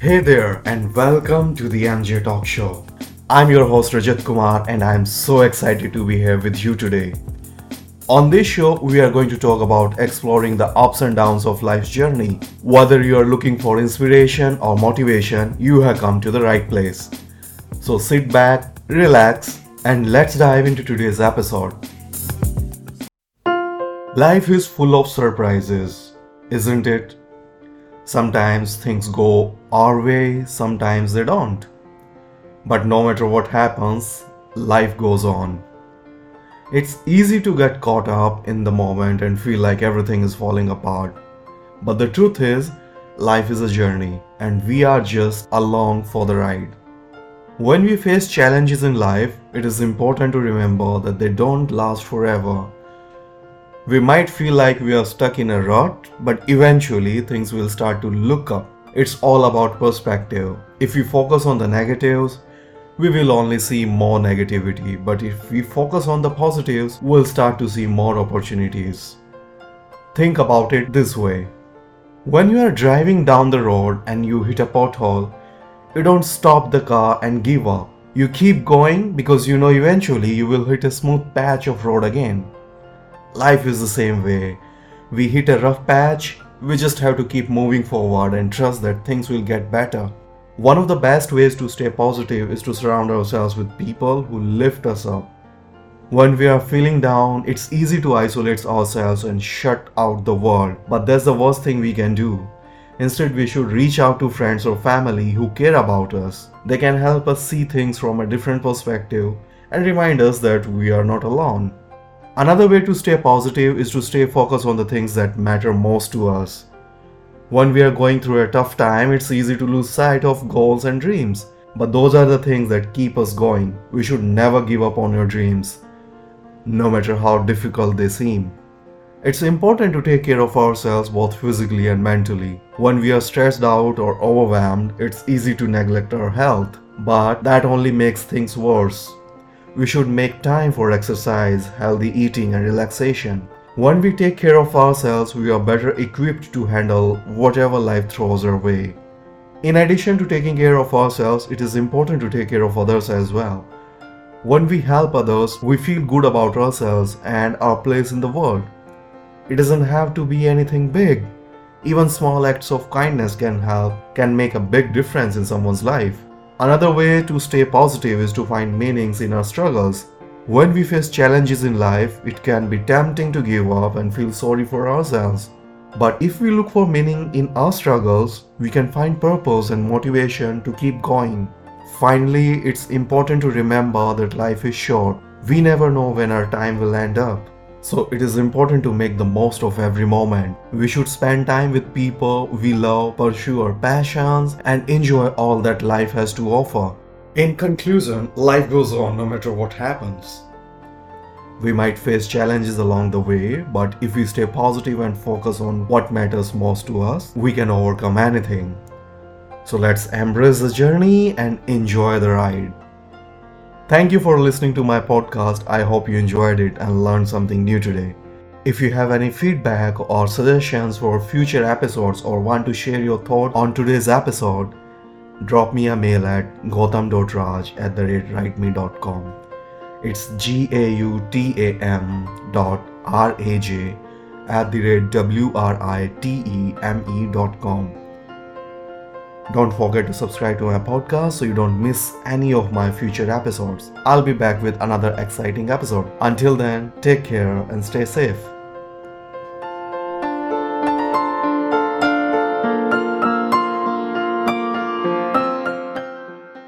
Hey there, and welcome to the MJ Talk Show. I'm your host Rajat Kumar, and I'm so excited to be here with you today. On this show, we are going to talk about exploring the ups and downs of life's journey. Whether you are looking for inspiration or motivation, you have come to the right place. So sit back, relax, and let's dive into today's episode. Life is full of surprises, isn't it? Sometimes things go our way, sometimes they don't. But no matter what happens, life goes on. It's easy to get caught up in the moment and feel like everything is falling apart. But the truth is, life is a journey and we are just along for the ride. When we face challenges in life, it is important to remember that they don't last forever we might feel like we are stuck in a rut, but eventually things will start to look up. It's all about perspective. If we focus on the negatives, we will only see more negativity, but if we focus on the positives, we'll start to see more opportunities. Think about it this way when you are driving down the road and you hit a pothole, you don't stop the car and give up. You keep going because you know eventually you will hit a smooth patch of road again. Life is the same way. We hit a rough patch, we just have to keep moving forward and trust that things will get better. One of the best ways to stay positive is to surround ourselves with people who lift us up. When we are feeling down, it's easy to isolate ourselves and shut out the world, but that's the worst thing we can do. Instead, we should reach out to friends or family who care about us. They can help us see things from a different perspective and remind us that we are not alone. Another way to stay positive is to stay focused on the things that matter most to us. When we are going through a tough time, it's easy to lose sight of goals and dreams. But those are the things that keep us going. We should never give up on your dreams, no matter how difficult they seem. It's important to take care of ourselves both physically and mentally. When we are stressed out or overwhelmed, it's easy to neglect our health, but that only makes things worse. We should make time for exercise, healthy eating, and relaxation. When we take care of ourselves, we are better equipped to handle whatever life throws our way. In addition to taking care of ourselves, it is important to take care of others as well. When we help others, we feel good about ourselves and our place in the world. It doesn't have to be anything big. Even small acts of kindness can help, can make a big difference in someone's life. Another way to stay positive is to find meanings in our struggles. When we face challenges in life, it can be tempting to give up and feel sorry for ourselves. But if we look for meaning in our struggles, we can find purpose and motivation to keep going. Finally, it's important to remember that life is short. We never know when our time will end up. So it is important to make the most of every moment. We should spend time with people we love, pursue our passions, and enjoy all that life has to offer. In conclusion, life goes on no matter what happens. We might face challenges along the way, but if we stay positive and focus on what matters most to us, we can overcome anything. So let's embrace the journey and enjoy the ride. Thank you for listening to my podcast. I hope you enjoyed it and learned something new today. If you have any feedback or suggestions for future episodes or want to share your thought on today's episode, drop me a mail at gautam.raj at the rate com. It's G A U T A M dot R A J at the rate W R I T E M E dot com. Don't forget to subscribe to my podcast so you don't miss any of my future episodes. I'll be back with another exciting episode. Until then, take care and stay safe.